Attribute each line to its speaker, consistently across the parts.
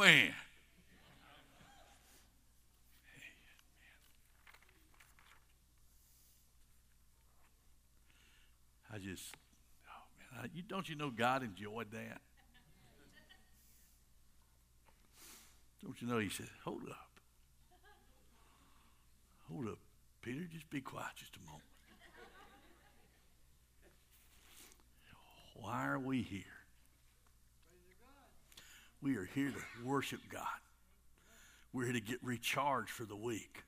Speaker 1: man. I just, oh man, I, you, don't you know God enjoyed that? Don't you know? He said, hold up. Hold up, Peter, just be quiet just a moment. Why are we here? We are here to worship God. We're here to get recharged for the week.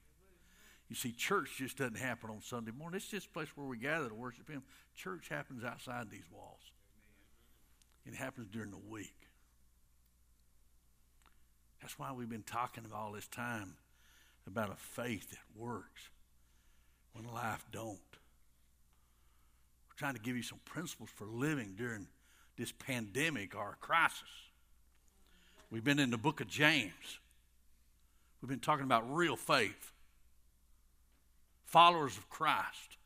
Speaker 1: You see, church just doesn't happen on Sunday morning. It's just a place where we gather to worship Him. Church happens outside these walls. It happens during the week. That's why we've been talking all this time about a faith that works when life don't. We're trying to give you some principles for living during this pandemic or crisis. We've been in the book of James. We've been talking about real faith followers of Christ,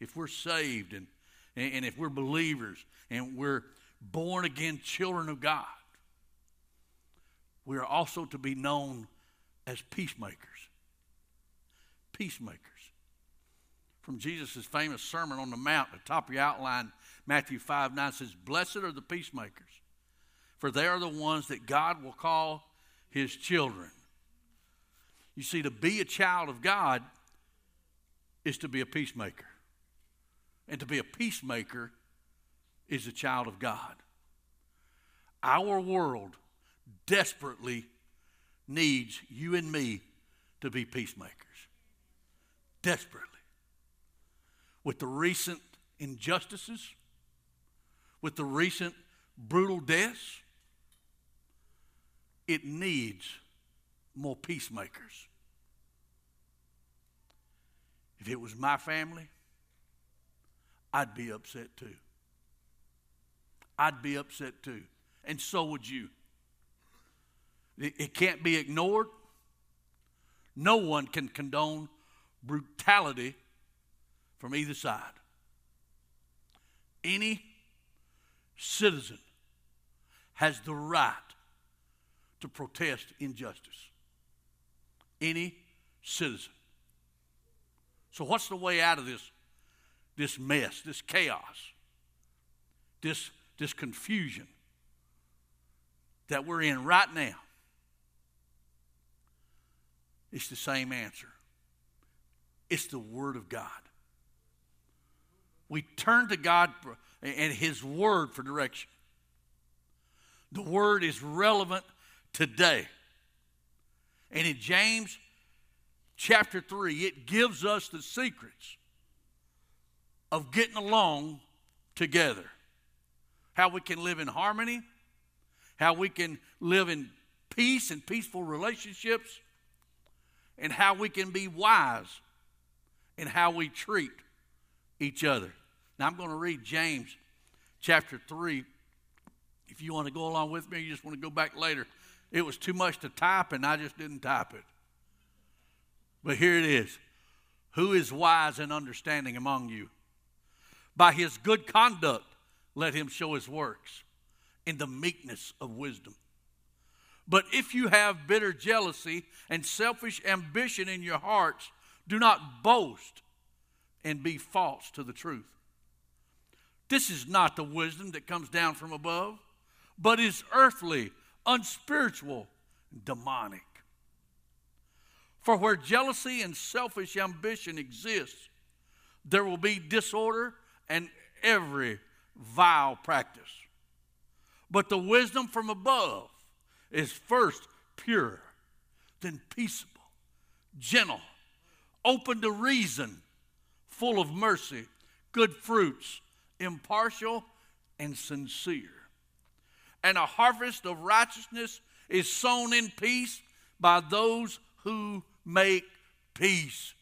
Speaker 1: if we're saved and, and if we're believers and we're born again children of God, we are also to be known as peacemakers. Peacemakers. From Jesus' famous Sermon on the Mount, the top of your outline, Matthew 5 9 says, Blessed are the peacemakers, for they are the ones that God will call his children. You see, to be a child of God is to be a peacemaker. And to be a peacemaker is a child of God. Our world desperately needs you and me to be peacemakers. Desperately. With the recent injustices, with the recent brutal deaths, it needs more peacemakers. If it was my family, I'd be upset too. I'd be upset too. And so would you. It, can't be ignored. No one can condone brutality from either side. Any citizen has the right to protest injustice. Any citizen. So, what's the way out of this, this mess, this chaos, this, this confusion that we're in right now? It's the same answer it's the Word of God. We turn to God and His Word for direction. The Word is relevant today. And in James chapter 3, it gives us the secrets of getting along together. How we can live in harmony, how we can live in peace and peaceful relationships, and how we can be wise in how we treat each other. Now, I'm going to read James chapter 3. If you want to go along with me, you just want to go back later. It was too much to type, and I just didn't type it. But here it is Who is wise and understanding among you? By his good conduct, let him show his works in the meekness of wisdom. But if you have bitter jealousy and selfish ambition in your hearts, do not boast and be false to the truth. This is not the wisdom that comes down from above, but is earthly, unspiritual, demonic. For where jealousy and selfish ambition exists, there will be disorder and every vile practice. But the wisdom from above is first pure, then peaceable, gentle, open to reason, full of mercy, good fruits, impartial, and sincere. And a harvest of righteousness is sown in peace by those who make peace.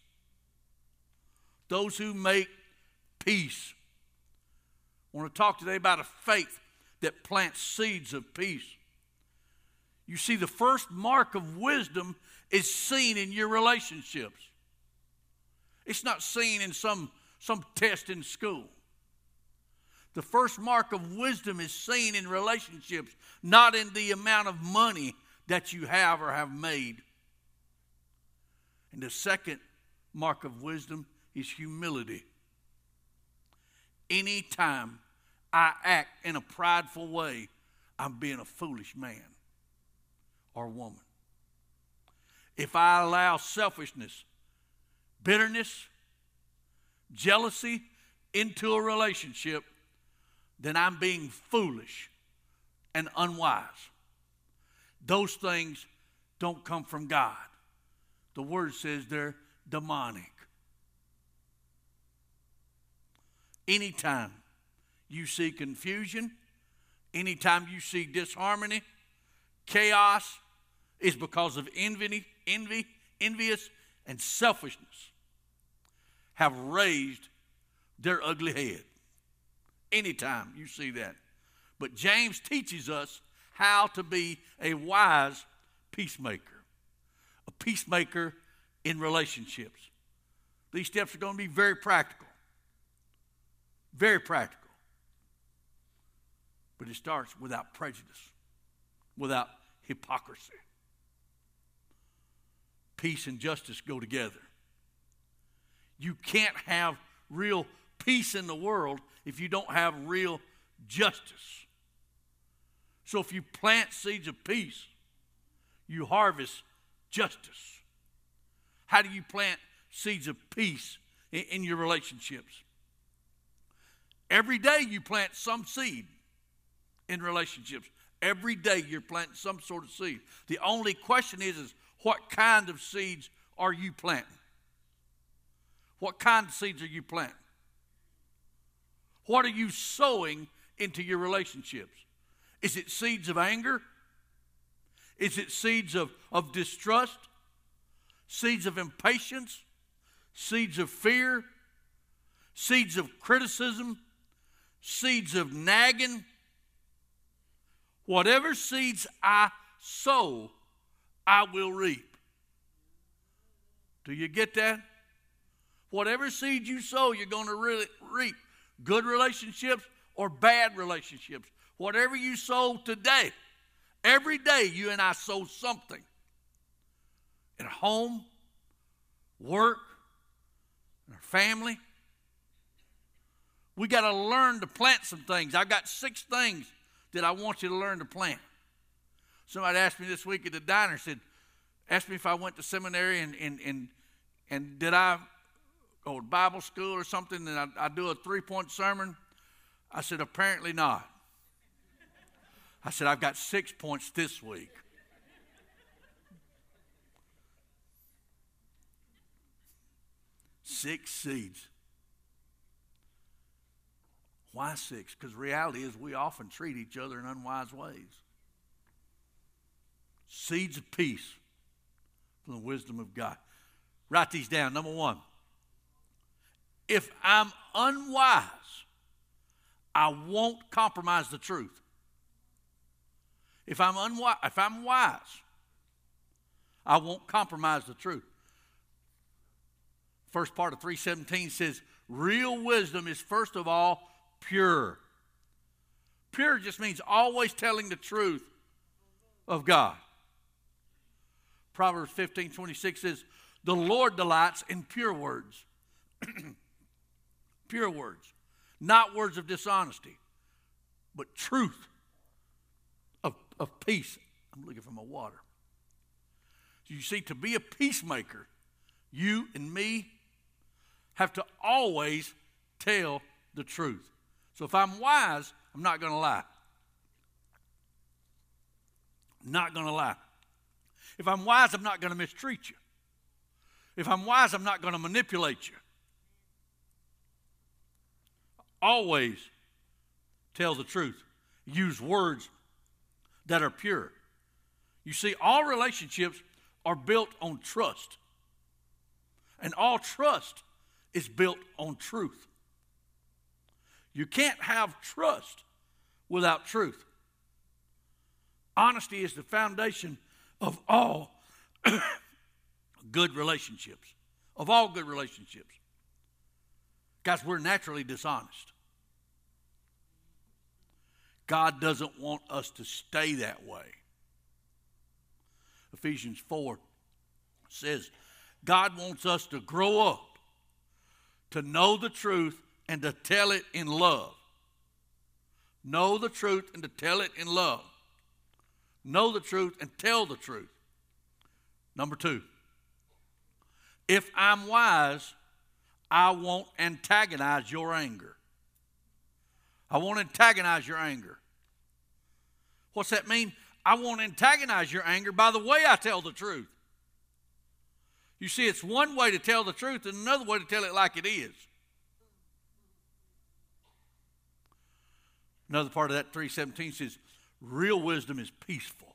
Speaker 1: Those who make peace. I want to talk today about a faith that plants seeds of peace. You see, the first mark of wisdom is seen in your relationships. It's not seen in some, some test in school. The first mark of wisdom is seen in relationships, not in the amount of money that you have or have made. And the second mark of wisdom is humility. Anytime I act in a prideful way, I'm being a foolish man or woman. If I allow selfishness, bitterness, jealousy into a relationship, then I'm being foolish and unwise. Those things don't come from God. The word says they're demonic. Anytime you see confusion, anytime you see disharmony, chaos, is because of envy, envy, envious, and selfishness have raised their ugly head. Anytime you see that. But James teaches us how to be a wise peacemaker, a peacemaker in relationships. These steps are going to be very practical. Very practical. But it starts without prejudice, without hypocrisy. Peace and justice go together. You can't have real peace in the world if you don't have real justice. So if you plant seeds of peace, you harvest justice. How do you plant seeds of peace in, in your relationships? Every day you plant some seed in relationships. Every day you're planting some sort of seed. The only question is, is what kind of seeds are you planting? What kind of seeds are you planting? What are you sowing into your relationships? Is it seeds of anger? Is it seeds of, of distrust? Seeds of impatience? Seeds of fear? Seeds of criticism? Seeds of nagging? Whatever seeds I sow, I will reap. Do you get that? Whatever seed you sow, you're going to really reap good relationships or bad relationships. Whatever you sow today, every day you and I sow something. In home, work, in our family. We got to learn to plant some things. I've got six things that I want you to learn to plant. Somebody asked me this week at the diner, said, asked me if I went to seminary and, and, and, and did I or Bible school or something and I, I do a three point sermon? I said, apparently not. I said, I've got six points this week. Six seeds. Why six? Because reality is we often treat each other in unwise ways. Seeds of peace from the wisdom of God. Write these down. Number one, if I'm unwise, I won't compromise the truth. If I'm unwise, if I'm wise, I won't compromise the truth. First part of 317 says, real wisdom is first of all pure. Pure just means always telling the truth of God. Proverbs 15 26 says, The Lord delights in pure words. pure words, not words of dishonesty, but truth of, of peace. I'm looking for my water. You see, to be a peacemaker, you and me have to always tell the truth. So if I'm wise, I'm not going to lie. Not going to lie. If I'm wise, I'm not going to mistreat you. If I'm wise, I'm not going to manipulate you always tell the truth. Use words that are pure. You see, all relationships are built on trust. And all trust is built on truth. You can't have trust without truth. Honesty is the foundation of all good relationships, of all good relationships. Guys, we're naturally dishonest. God doesn't want us to stay that way. Ephesians 4 says, God wants us to grow up, to know the truth, and to tell it in love. Know the truth and to tell it in love. Know the truth and tell the truth. Number two, if I'm wise, I won't antagonize your anger. I won't antagonize your anger. What's that mean? I won't antagonize your anger by the way I tell the truth. You see, it's one way to tell the truth and another way to tell it like it is. Another part of that 317 says, real wisdom is peaceful.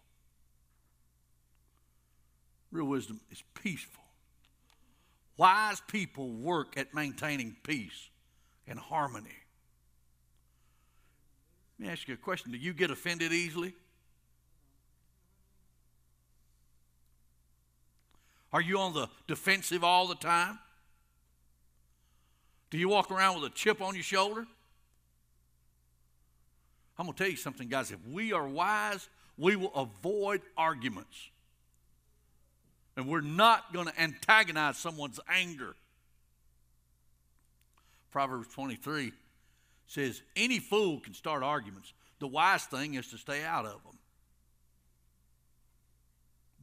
Speaker 1: Real wisdom is peaceful. Wise people work at maintaining peace and harmony. Let me ask you a question Do you get offended easily? Are you on the defensive all the time? Do you walk around with a chip on your shoulder? I'm going to tell you something, guys. If we are wise, we will avoid arguments. And we're not going to antagonize someone's anger. Proverbs 23 says, Any fool can start arguments. The wise thing is to stay out of them.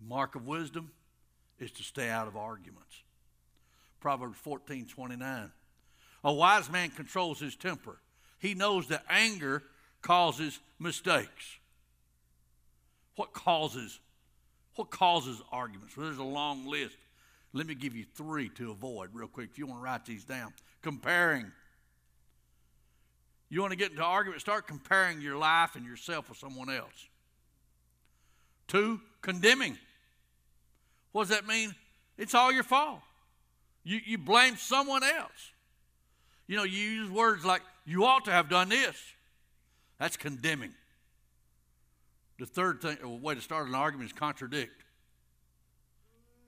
Speaker 1: Mark of wisdom is to stay out of arguments. Proverbs 14 29. A wise man controls his temper. He knows that anger causes mistakes. What causes what causes arguments? Well, there's a long list. Let me give you three to avoid real quick if you want to write these down. Comparing. You want to get into argument, start comparing your life and yourself with someone else. Two, condemning. What does that mean? It's all your fault. You, you blame someone else. You know, you use words like, you ought to have done this. That's condemning. The third thing, way to start an argument is contradict.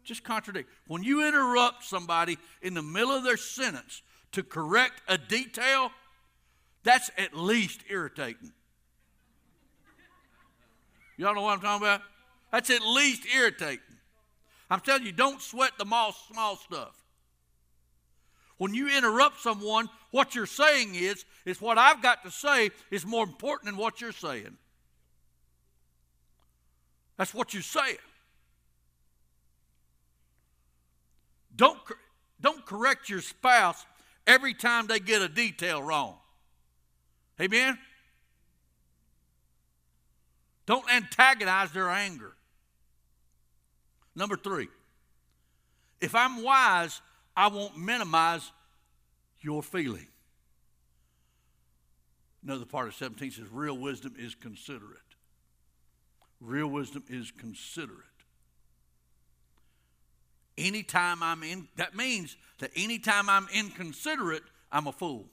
Speaker 1: Just contradict. When you interrupt somebody in the middle of their sentence to correct a detail, that's at least irritating. Y'all know what I'm talking about? That's at least irritating. I'm telling you, don't sweat the small, small stuff. When you interrupt someone, what you're saying is, is what I've got to say is more important than what you're saying. That's what you're saying. Don't, don't correct your spouse every time they get a detail wrong. Amen? Don't antagonize their anger. Number three, if I'm wise, I won't minimize your feeling. Another part of 17 says, real wisdom is considerate. Real wisdom is considerate. Anytime I'm in, that means that anytime I'm inconsiderate, I'm a fool.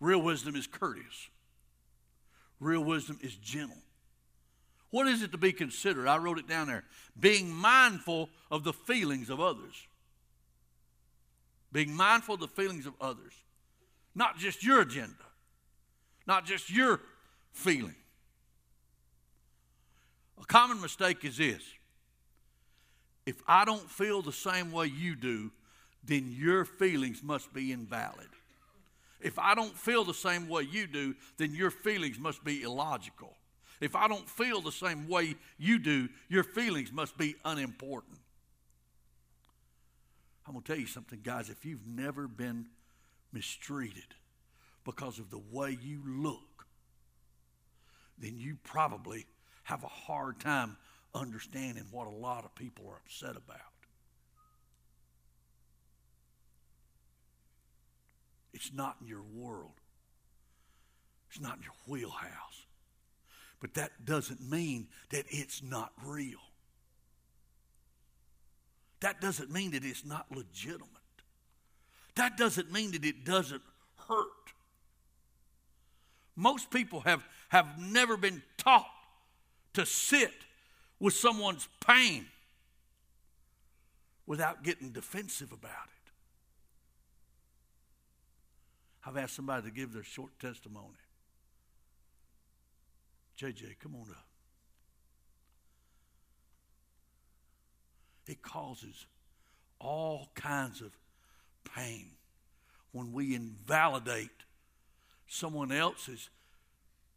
Speaker 1: Real wisdom is courteous. Real wisdom is gentle. What is it to be considerate? I wrote it down there. Being mindful of the feelings of others. Being mindful of the feelings of others. Not just your agenda, not just your feeling. A common mistake is this if I don't feel the same way you do, then your feelings must be invalid. If I don't feel the same way you do, then your feelings must be illogical. If I don't feel the same way you do, your feelings must be unimportant. I'm going to tell you something, guys. If you've never been mistreated because of the way you look, then you probably have a hard time understanding what a lot of people are upset about. It's not in your world, it's not in your wheelhouse. But that doesn't mean that it's not real. That doesn't mean that it's not legitimate. That doesn't mean that it doesn't hurt. Most people have, have never been taught to sit with someone's pain without getting defensive about it. I've asked somebody to give their short testimony. JJ, come on up. It causes all kinds of pain when we invalidate someone else's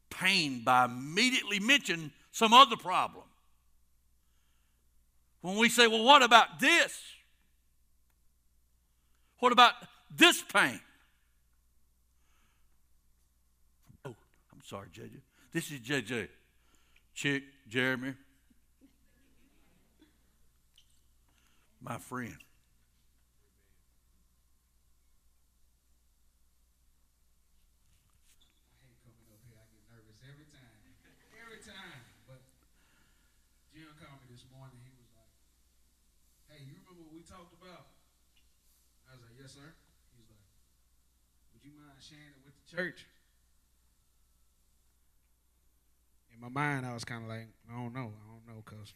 Speaker 1: pain by immediately mentioning some other problem. When we say, well, what about this? What about this pain? Oh, I'm sorry, JJ. This is JJ. Chick, Jeremy, my friend.
Speaker 2: Sharing it with the church. In my mind, I was kind of like, I don't know, I don't know, cause,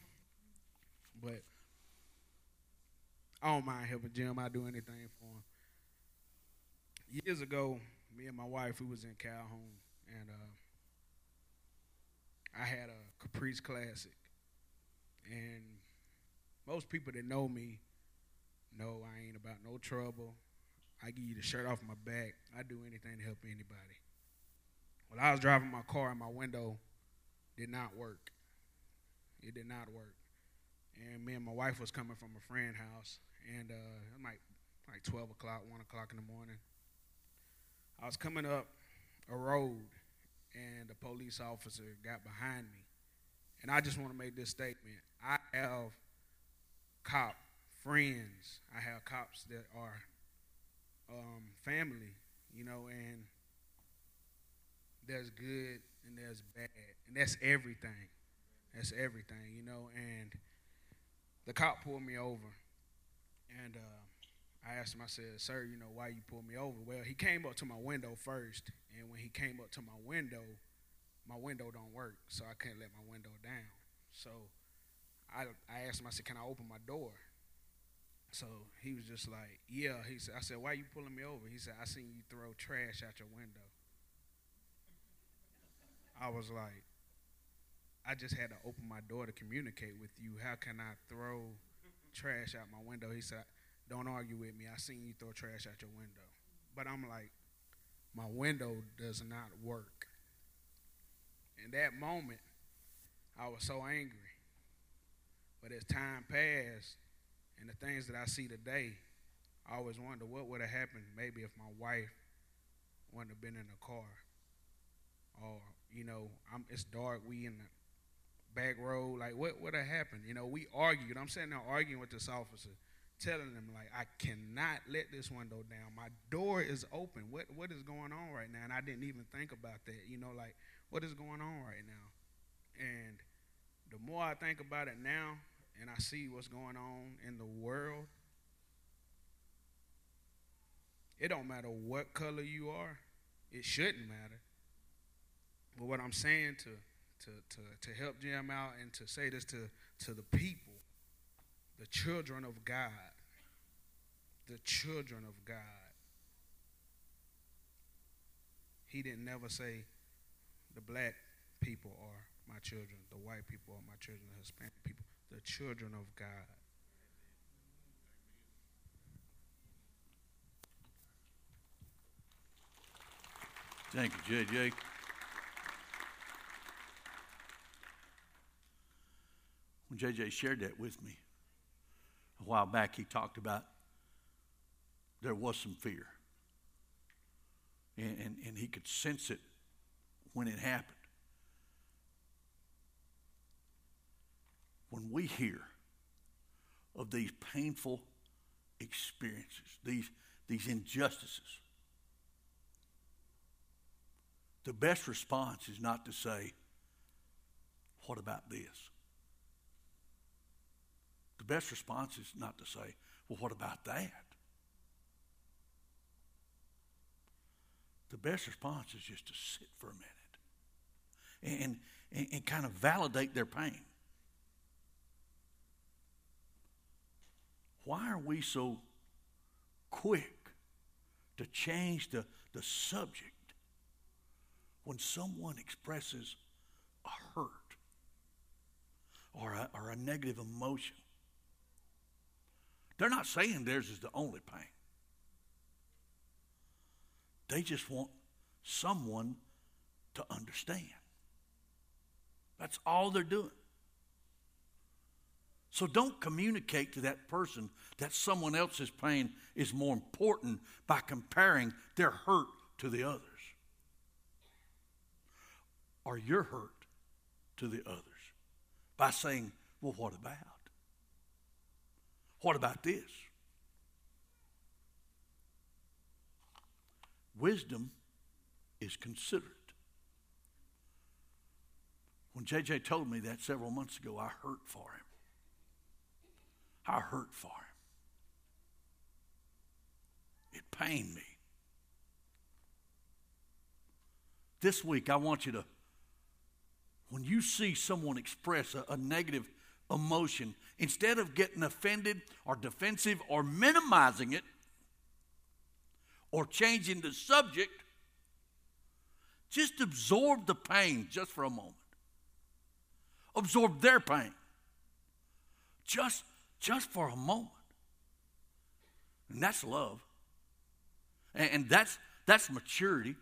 Speaker 2: but I don't mind helping Jim. I do anything for him. Years ago, me and my wife, we was in Calhoun, and uh, I had a Caprice Classic, and most people that know me know I ain't about no trouble. I give you the shirt off my back. I do anything to help anybody. Well, I was driving my car and my window did not work. It did not work. And me and my wife was coming from a friend house, and uh, it like like 12 o'clock, 1 o'clock in the morning. I was coming up a road, and a police officer got behind me. And I just want to make this statement. I have cop friends. I have cops that are um, family, you know, and there's good and there's bad, and that's everything. That's everything, you know. And the cop pulled me over, and uh, I asked him. I said, "Sir, you know why you pulled me over?" Well, he came up to my window first, and when he came up to my window, my window don't work, so I couldn't let my window down. So I I asked him. I said, "Can I open my door?" So he was just like, "Yeah." He said, "I said, why you pulling me over?" He said, "I seen you throw trash out your window." I was like, "I just had to open my door to communicate with you. How can I throw trash out my window?" He said, "Don't argue with me. I seen you throw trash out your window." But I'm like, my window does not work. In that moment, I was so angry. But as time passed, and the things that I see today, I always wonder what would have happened maybe if my wife wouldn't have been in the car. Or, you know, I'm, it's dark, we in the back road. Like, what would have happened? You know, we argued. I'm sitting there arguing with this officer, telling him, like, I cannot let this window down. My door is open. What What is going on right now? And I didn't even think about that. You know, like, what is going on right now? And the more I think about it now, and I see what's going on in the world, it don't matter what color you are. It shouldn't matter. But what I'm saying to to to, to help Jim out and to say this to, to the people, the children of God, the children of God. He didn't never say the black people are my children, the white people are my children, the Hispanic people the children of God.
Speaker 1: Thank you, JJ. When JJ shared that with me a while back, he talked about there was some fear. And, and, and he could sense it when it happened. When we hear of these painful experiences, these, these injustices, the best response is not to say, What about this? The best response is not to say, Well, what about that? The best response is just to sit for a minute and, and, and kind of validate their pain. Why are we so quick to change the, the subject when someone expresses a hurt or a, or a negative emotion. They're not saying theirs is the only pain. They just want someone to understand. That's all they're doing. So don't communicate to that person that someone else's pain is more important by comparing their hurt to the others or your hurt to the others by saying, well, what about? What about this? Wisdom is considerate. When JJ told me that several months ago, I hurt for him. I hurt for him. It pained me. This week, I want you to, when you see someone express a, a negative emotion, instead of getting offended or defensive or minimizing it or changing the subject, just absorb the pain just for a moment. Absorb their pain. Just just for a moment. And that's love. And, and that's, that's maturity.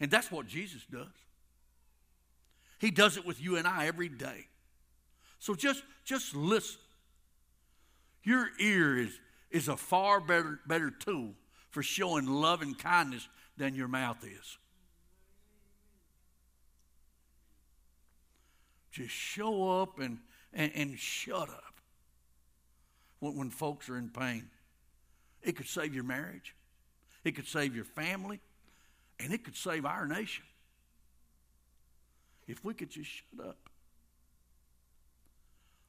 Speaker 1: And that's what Jesus does. He does it with you and I every day. So just, just listen. Your ear is, is a far better, better tool for showing love and kindness than your mouth is. Just show up and, and, and shut up when, when folks are in pain. It could save your marriage, it could save your family, and it could save our nation. If we could just shut up.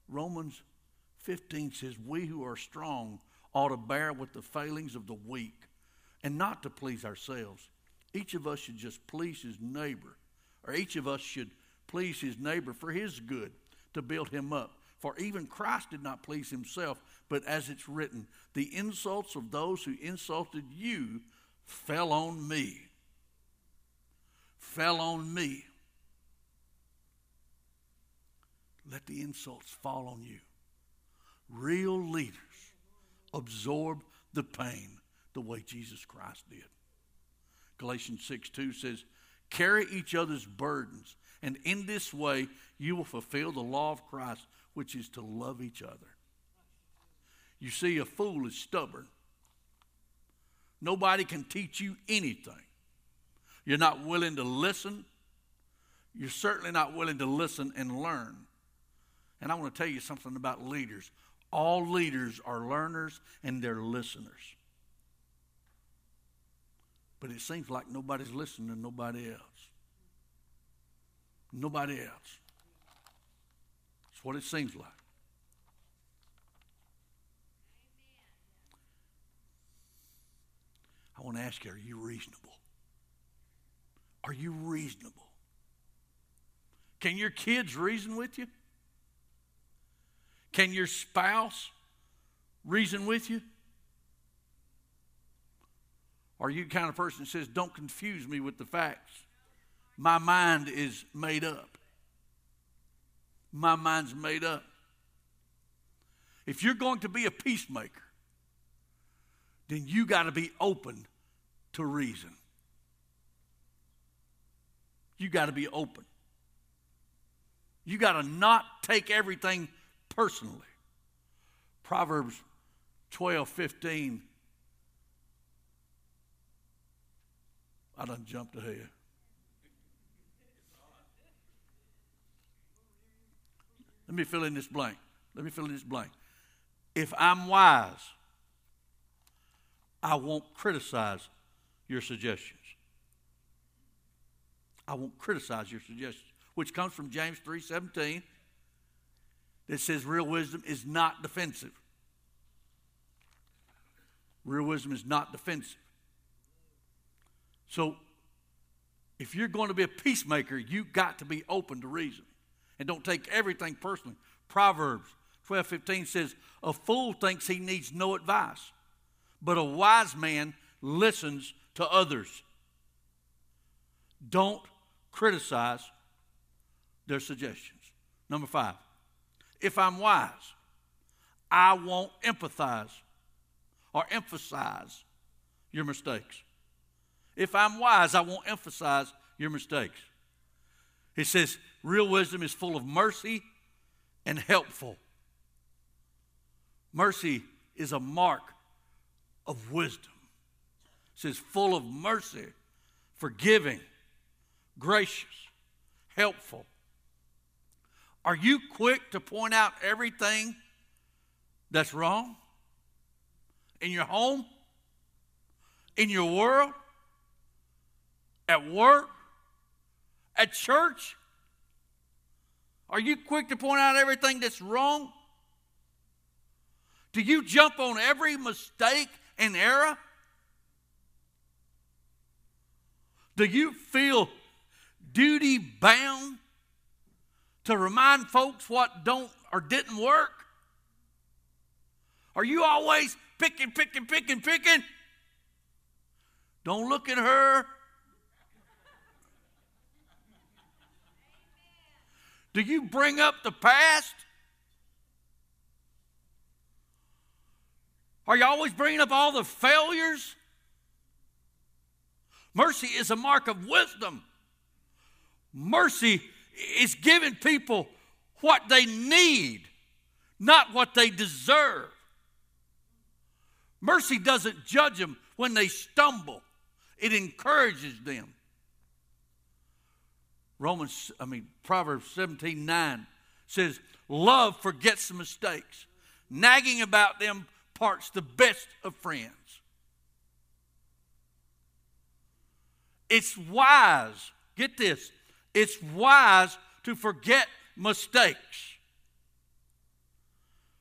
Speaker 1: Romans 15 says, We who are strong ought to bear with the failings of the weak and not to please ourselves. Each of us should just please his neighbor, or each of us should please his neighbor for his good to build him up. For even Christ did not please himself, but as it's written, the insults of those who insulted you fell on me. Fell on me. Let the insults fall on you. Real leaders absorb the pain the way Jesus Christ did. Galatians 6 2 says, Carry each other's burdens, and in this way you will fulfill the law of Christ which is to love each other. You see, a fool is stubborn. Nobody can teach you anything. You're not willing to listen. You're certainly not willing to listen and learn. And I want to tell you something about leaders. All leaders are learners and they're listeners. But it seems like nobody's listening to nobody else. Nobody else. That's what it seems like. I want to ask you are you reasonable? Are you reasonable? Can your kids reason with you? Can your spouse reason with you? Are you the kind of person that says, Don't confuse me with the facts? My mind is made up my mind's made up. If you're going to be a peacemaker, then you got to be open to reason. You got to be open. You got to not take everything personally. Proverbs 12 15. I done jumped ahead. Let me fill in this blank. Let me fill in this blank. If I'm wise, I won't criticize your suggestions. I won't criticize your suggestions, which comes from James 3:17 that says real wisdom is not defensive. Real wisdom is not defensive. So if you're going to be a peacemaker, you've got to be open to reason and don't take everything personally. Proverbs 12 15 says, A fool thinks he needs no advice, but a wise man listens to others. Don't criticize their suggestions. Number five, if I'm wise, I won't empathize or emphasize your mistakes. If I'm wise, I won't emphasize your mistakes. He says, real wisdom is full of mercy and helpful. Mercy is a mark of wisdom. It says, full of mercy, forgiving, gracious, helpful. Are you quick to point out everything that's wrong in your home, in your world, at work, at church? Are you quick to point out everything that's wrong? Do you jump on every mistake and error? Do you feel duty bound to remind folks what don't or didn't work? Are you always picking, picking, picking, picking? Don't look at her. Do you bring up the past? Are you always bringing up all the failures? Mercy is a mark of wisdom. Mercy is giving people what they need, not what they deserve. Mercy doesn't judge them when they stumble, it encourages them. Romans, I mean, Proverbs 17 9 says, Love forgets mistakes. Nagging about them parts the best of friends. It's wise, get this, it's wise to forget mistakes.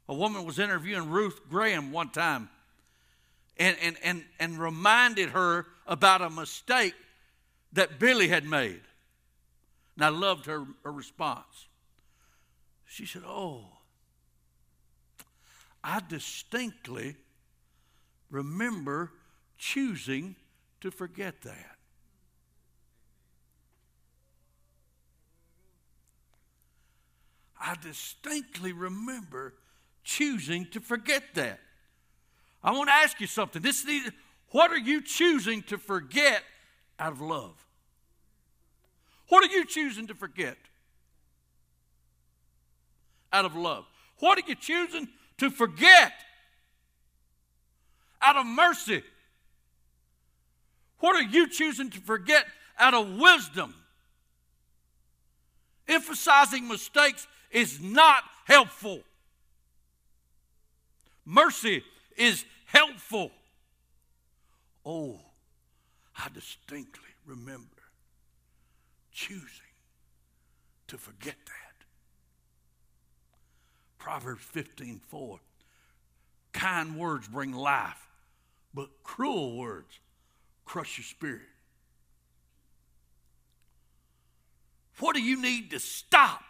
Speaker 1: A woman was interviewing Ruth Graham one time and, and, and, and reminded her about a mistake that Billy had made. And I loved her, her response. She said, Oh, I distinctly remember choosing to forget that. I distinctly remember choosing to forget that. I want to ask you something. This what are you choosing to forget out of love? What are you choosing to forget? Out of love. What are you choosing to forget? Out of mercy. What are you choosing to forget out of wisdom? Emphasizing mistakes is not helpful. Mercy is helpful. Oh, I distinctly remember choosing to forget that. Proverbs 15 4. Kind words bring life, but cruel words crush your spirit. What do you need to stop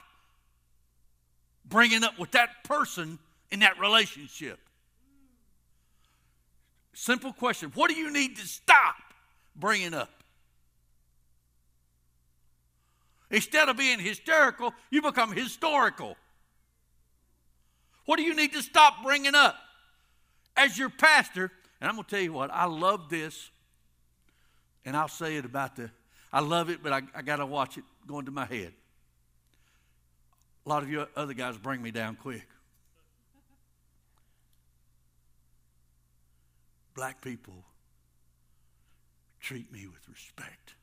Speaker 1: bringing up with that person in that relationship? Simple question What do you need to stop bringing up? Instead of being hysterical, you become historical. What do you need to stop bringing up? As your pastor, and I'm going to tell you what, I love this, and I'll say it about the, I love it, but I, I got to watch it going to my head. A lot of you other guys bring me down quick. Black people treat me with respect.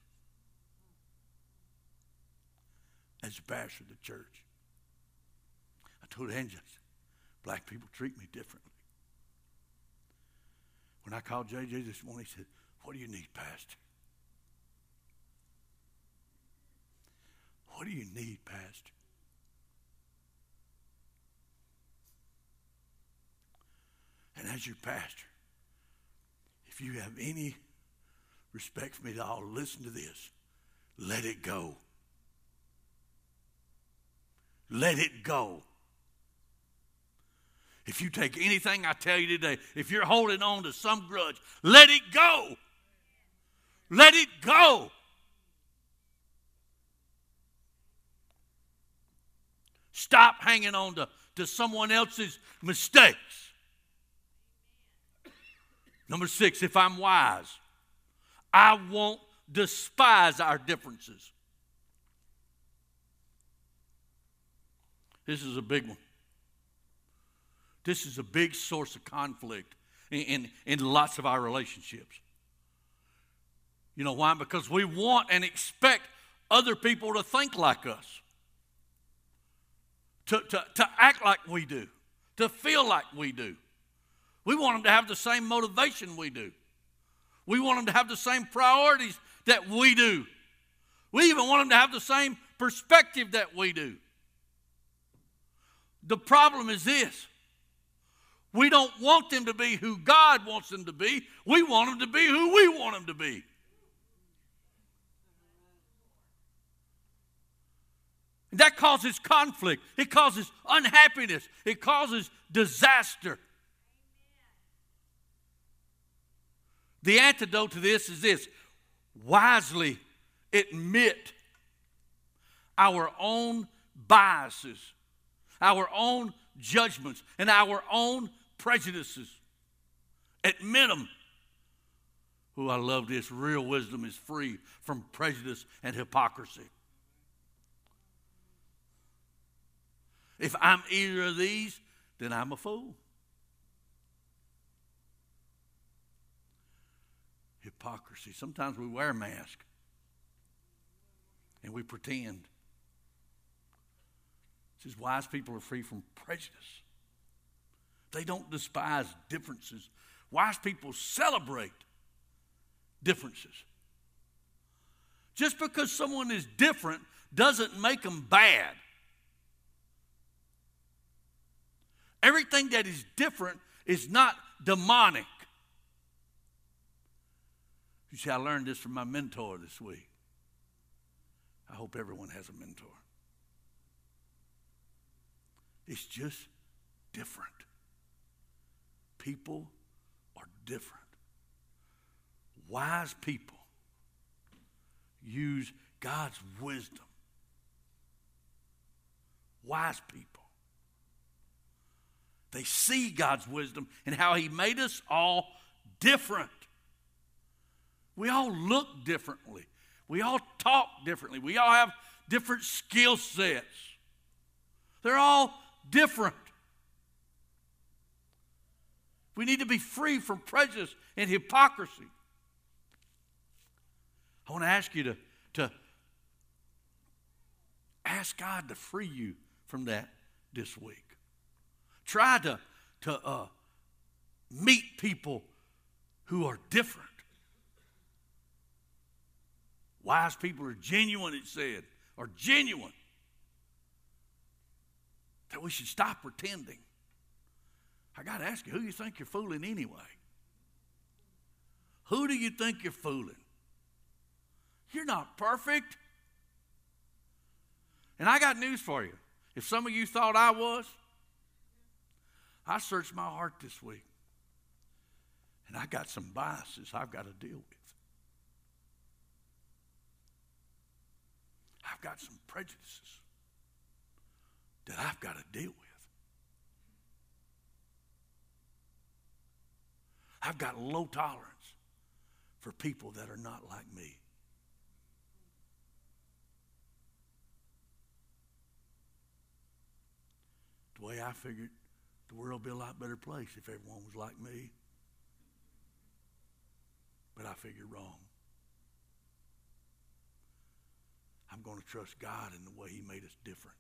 Speaker 1: As a pastor of the church. I told Angela, black people treat me differently. When I called JJ this morning, he said, What do you need, Pastor? What do you need, Pastor? And as your pastor, if you have any respect for me at all, listen to this. Let it go. Let it go. If you take anything I tell you today, if you're holding on to some grudge, let it go. Let it go. Stop hanging on to, to someone else's mistakes. Number six, if I'm wise, I won't despise our differences. This is a big one. This is a big source of conflict in, in, in lots of our relationships. You know why? Because we want and expect other people to think like us, to, to, to act like we do, to feel like we do. We want them to have the same motivation we do. We want them to have the same priorities that we do. We even want them to have the same perspective that we do. The problem is this we don't want them to be who God wants them to be, we want them to be who we want them to be. That causes conflict. It causes unhappiness. It causes disaster. The antidote to this is this wisely admit our own biases, our own judgments, and our own prejudices. Admit them. Who I love this. Real wisdom is free from prejudice and hypocrisy. If I'm either of these, then I'm a fool. Hypocrisy. Sometimes we wear a mask and we pretend. Says wise people are free from prejudice. They don't despise differences. Wise people celebrate differences. Just because someone is different doesn't make them bad. Everything that is different is not demonic. You see, I learned this from my mentor this week. I hope everyone has a mentor. It's just different. People are different. Wise people use God's wisdom. Wise people. They see God's wisdom and how He made us all different. We all look differently. We all talk differently. We all have different skill sets. They're all different. We need to be free from prejudice and hypocrisy. I want to ask you to, to ask God to free you from that this week. Try to, to uh, meet people who are different. Wise people are genuine, it said, are genuine. That we should stop pretending. I got to ask you, who you think you're fooling anyway? Who do you think you're fooling? You're not perfect. And I got news for you. If some of you thought I was, I searched my heart this week. And I got some biases I've got to deal with. I've got some prejudices that I've got to deal with. I've got low tolerance for people that are not like me. The way I figured the world would be a lot better place if everyone was like me. But I figured wrong. I'm going to trust God in the way He made us different.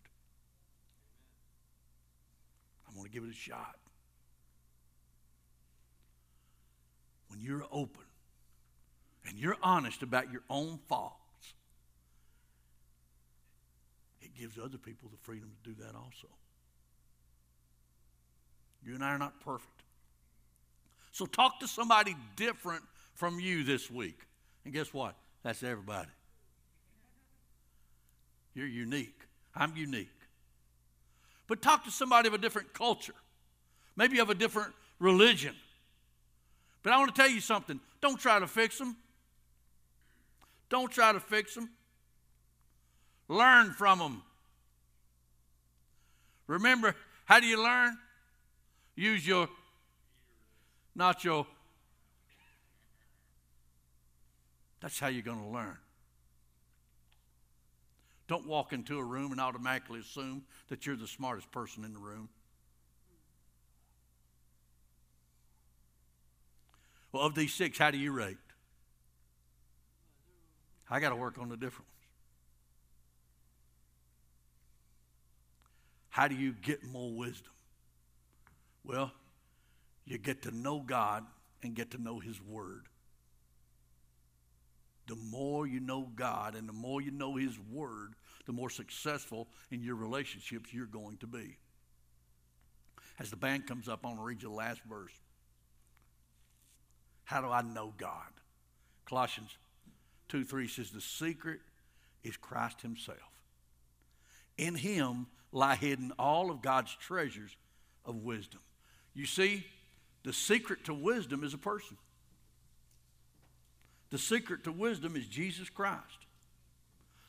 Speaker 1: I'm to give it a shot. When you're open and you're honest about your own faults, it gives other people the freedom to do that also. You and I are not perfect. So talk to somebody different from you this week. And guess what? That's everybody. You're unique. I'm unique. But talk to somebody of a different culture, maybe of a different religion. But I want to tell you something don't try to fix them. Don't try to fix them. Learn from them. Remember, how do you learn? Use your, not your. That's how you're going to learn. Don't walk into a room and automatically assume that you're the smartest person in the room. Well, of these six, how do you rate? I got to work on the different ones. How do you get more wisdom? Well, you get to know God and get to know His Word. The more you know God and the more you know His Word, the more successful in your relationships you're going to be. As the band comes up, I want to read you the last verse. How do I know God? Colossians 2 3 says, The secret is Christ Himself. In Him lie hidden all of God's treasures of wisdom. You see, the secret to wisdom is a person. The secret to wisdom is Jesus Christ.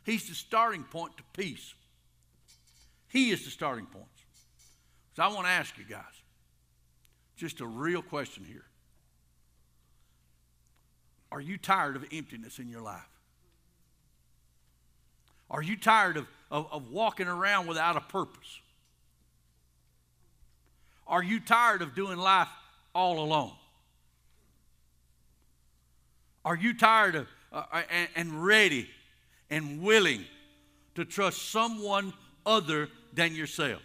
Speaker 1: He's the starting point to peace. He is the starting point. So I want to ask you guys just a real question here. Are you tired of emptiness in your life? Are you tired of, of, of walking around without a purpose? Are you tired of doing life all alone? Are you tired of uh, uh, and, and ready and willing to trust someone other than yourself?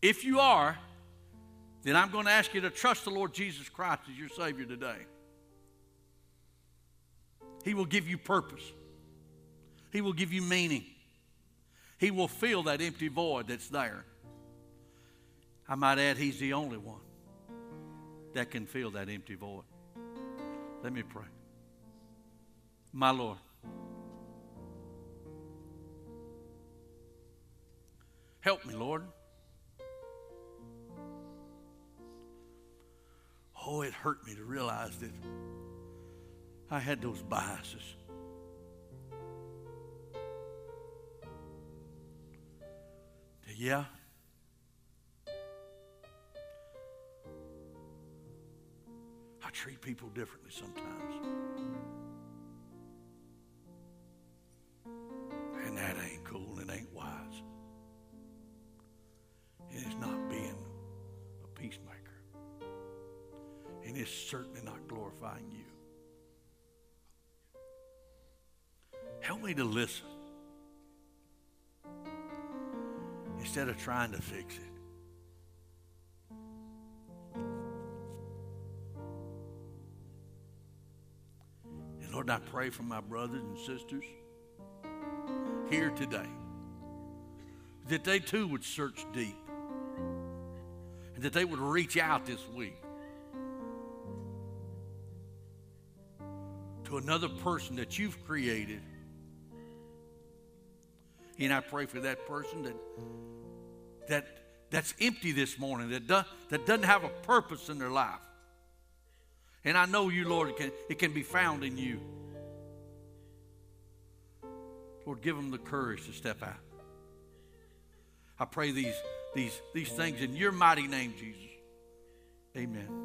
Speaker 1: If you are, then I'm going to ask you to trust the Lord Jesus Christ as your Savior today. He will give you purpose, He will give you meaning, He will fill that empty void that's there. I might add, He's the only one that can fill that empty void. Let me pray. My Lord. Help me, Lord. Oh, it hurt me to realize that I had those biases. Yeah. Treat people differently sometimes. And that ain't cool and ain't wise. It is not being a peacemaker. And it's certainly not glorifying you. Help me to listen instead of trying to fix it. Pray for my brothers and sisters here today that they too would search deep and that they would reach out this week to another person that you've created and I pray for that person that that that's empty this morning, that, do, that doesn't have a purpose in their life. And I know you, Lord, it can, it can be found in you. Lord, give them the courage to step out. I pray these, these, these things in your mighty name, Jesus. Amen.